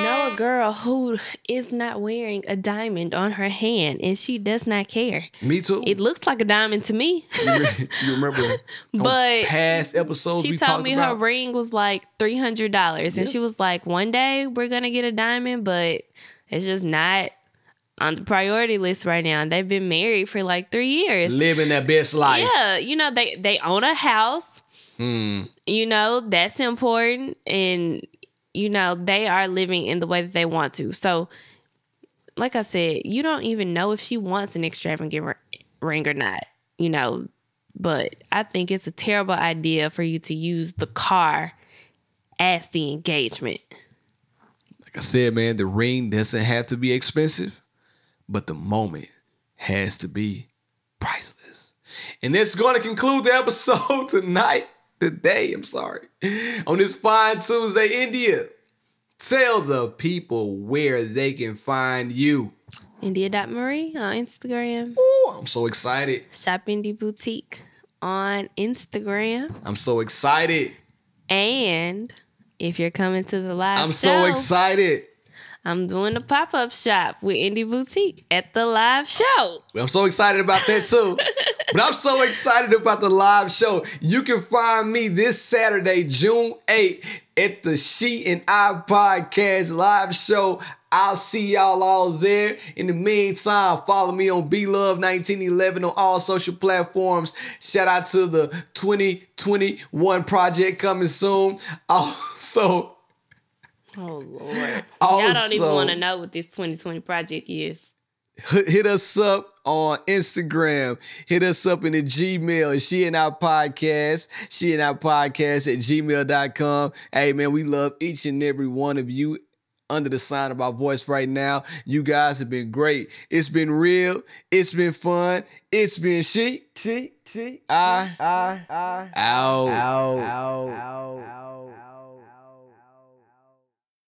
know a girl who is not wearing a diamond on her hand, and she does not care. Me too. It looks like a diamond to me. you, re- you remember But past episodes she told me about? her ring was like three hundred dollars, and she was like, "One day we're gonna get a diamond, but it's just not." On the priority list right now, and they've been married for like three years. Living their best life. Yeah, you know they they own a house. Hmm. You know that's important, and you know they are living in the way that they want to. So, like I said, you don't even know if she wants an extravagant ring or not. You know, but I think it's a terrible idea for you to use the car as the engagement. Like I said, man, the ring doesn't have to be expensive, but the moment has to be priceless. And that's going to conclude the episode tonight, today, I'm sorry, on this fine Tuesday, India. Tell the people where they can find you. India.Marie on Instagram. Oh, I'm so excited. Shop Indie Boutique on Instagram. I'm so excited. And if you're coming to the live I'm show, so excited. I'm doing a pop up shop with Indie Boutique at the live show. I'm so excited about that too. but I'm so excited about the live show. You can find me this Saturday, June 8th, at the She and I Podcast live show. I'll see y'all all there. In the meantime, follow me on B Love 1911 on all social platforms. Shout out to the 2021 project coming soon. Also, Oh Lord. Y'all don't even want to know what this 2020 project is. hit hit us up on Instagram. Hit us up in the Gmail. She and I podcast. She and I podcast at gmail.com. Hey, man, we love each and every one of you under the sign of our voice right now. You guys have been great. It's been real. It's been fun. It's been she. She, she, I, I, I, out. ow, ow, ow, ow.